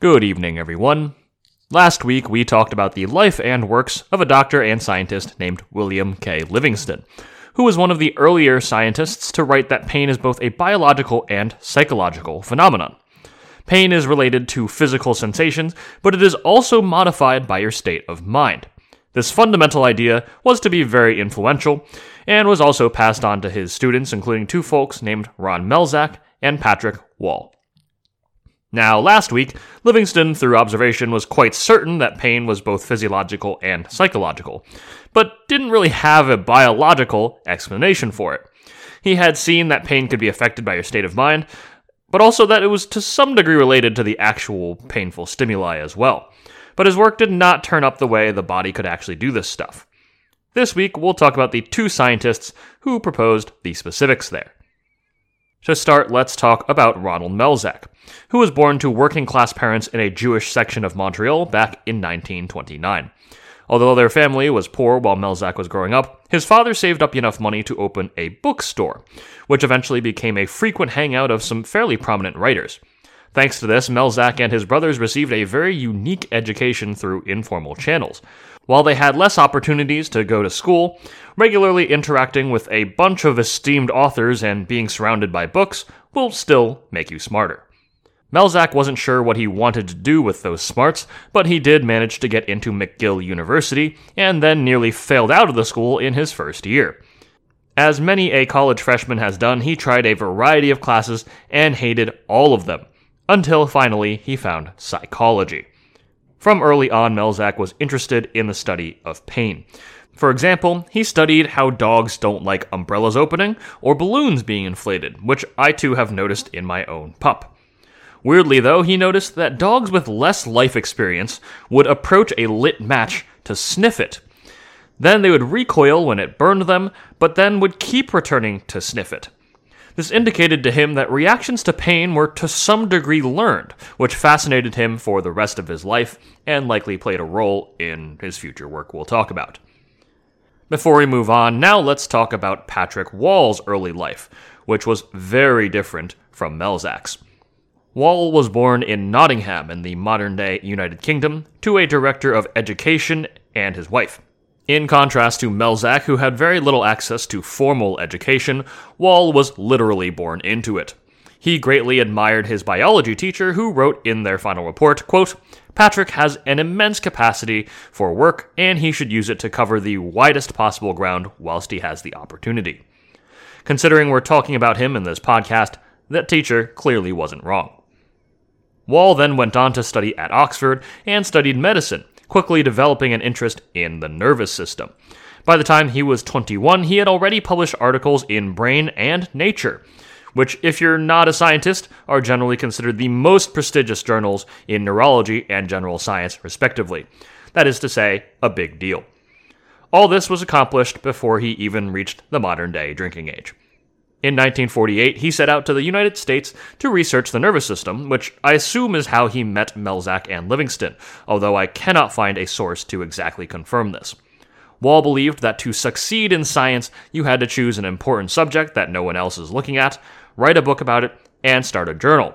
Good evening, everyone. Last week, we talked about the life and works of a doctor and scientist named William K. Livingston, who was one of the earlier scientists to write that pain is both a biological and psychological phenomenon. Pain is related to physical sensations, but it is also modified by your state of mind. This fundamental idea was to be very influential and was also passed on to his students, including two folks named Ron Melzack and Patrick Wall. Now, last week, Livingston, through observation, was quite certain that pain was both physiological and psychological, but didn't really have a biological explanation for it. He had seen that pain could be affected by your state of mind, but also that it was to some degree related to the actual painful stimuli as well. But his work did not turn up the way the body could actually do this stuff. This week, we'll talk about the two scientists who proposed the specifics there. To start, let's talk about Ronald Melzack, who was born to working class parents in a Jewish section of Montreal back in 1929. Although their family was poor while Melzack was growing up, his father saved up enough money to open a bookstore, which eventually became a frequent hangout of some fairly prominent writers. Thanks to this, Melzack and his brothers received a very unique education through informal channels. While they had less opportunities to go to school, regularly interacting with a bunch of esteemed authors and being surrounded by books will still make you smarter. Melzack wasn't sure what he wanted to do with those smarts, but he did manage to get into McGill University and then nearly failed out of the school in his first year. As many a college freshman has done, he tried a variety of classes and hated all of them, until finally he found psychology. From early on, Melzack was interested in the study of pain. For example, he studied how dogs don't like umbrellas opening or balloons being inflated, which I too have noticed in my own pup. Weirdly, though, he noticed that dogs with less life experience would approach a lit match to sniff it. Then they would recoil when it burned them, but then would keep returning to sniff it. This indicated to him that reactions to pain were to some degree learned, which fascinated him for the rest of his life and likely played a role in his future work we'll talk about. Before we move on, now let's talk about Patrick Wall's early life, which was very different from Melzack's. Wall was born in Nottingham in the modern day United Kingdom to a director of education and his wife. In contrast to Melzack, who had very little access to formal education, Wall was literally born into it. He greatly admired his biology teacher, who wrote in their final report, quote, Patrick has an immense capacity for work, and he should use it to cover the widest possible ground whilst he has the opportunity. Considering we're talking about him in this podcast, that teacher clearly wasn't wrong. Wall then went on to study at Oxford and studied medicine, quickly developing an interest in the nervous system. By the time he was 21, he had already published articles in Brain and Nature, which, if you're not a scientist, are generally considered the most prestigious journals in neurology and general science, respectively. That is to say, a big deal. All this was accomplished before he even reached the modern day drinking age. In 1948, he set out to the United States to research the nervous system, which I assume is how he met Melzack and Livingston, although I cannot find a source to exactly confirm this. Wall believed that to succeed in science, you had to choose an important subject that no one else is looking at, write a book about it, and start a journal.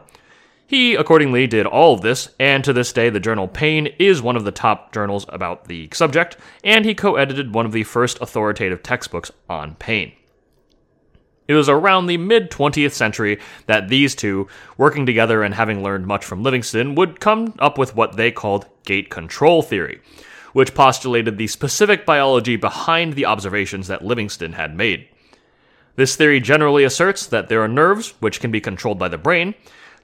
He accordingly did all of this, and to this day, the journal Pain is one of the top journals about the subject, and he co edited one of the first authoritative textbooks on pain. It was around the mid 20th century that these two, working together and having learned much from Livingston, would come up with what they called gate control theory, which postulated the specific biology behind the observations that Livingston had made. This theory generally asserts that there are nerves, which can be controlled by the brain,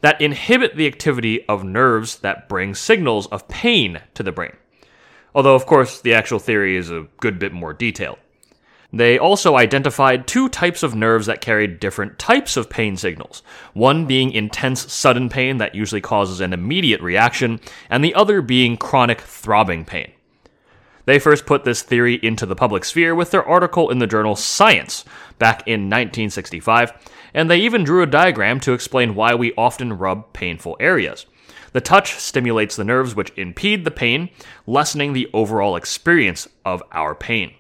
that inhibit the activity of nerves that bring signals of pain to the brain. Although, of course, the actual theory is a good bit more detailed. They also identified two types of nerves that carried different types of pain signals, one being intense sudden pain that usually causes an immediate reaction, and the other being chronic throbbing pain. They first put this theory into the public sphere with their article in the journal Science back in 1965, and they even drew a diagram to explain why we often rub painful areas. The touch stimulates the nerves which impede the pain, lessening the overall experience of our pain.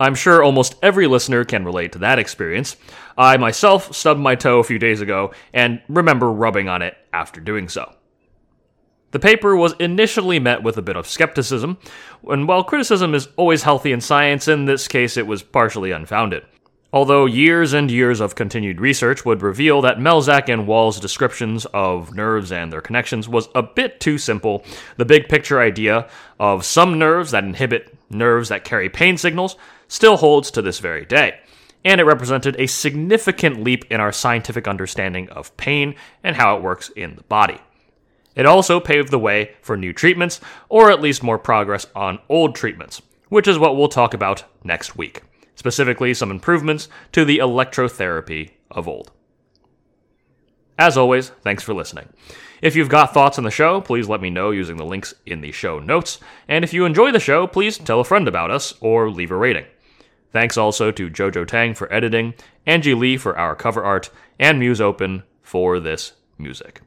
I'm sure almost every listener can relate to that experience. I myself stubbed my toe a few days ago and remember rubbing on it after doing so. The paper was initially met with a bit of skepticism, and while criticism is always healthy in science, in this case it was partially unfounded. Although years and years of continued research would reveal that Melzack and Wall's descriptions of nerves and their connections was a bit too simple, the big picture idea of some nerves that inhibit nerves that carry pain signals still holds to this very day. And it represented a significant leap in our scientific understanding of pain and how it works in the body. It also paved the way for new treatments, or at least more progress on old treatments, which is what we'll talk about next week specifically some improvements to the electrotherapy of old. As always, thanks for listening. If you've got thoughts on the show, please let me know using the links in the show notes. And if you enjoy the show, please tell a friend about us or leave a rating. Thanks also to Jojo Tang for editing, Angie Lee for our cover art, and Musopen for this music.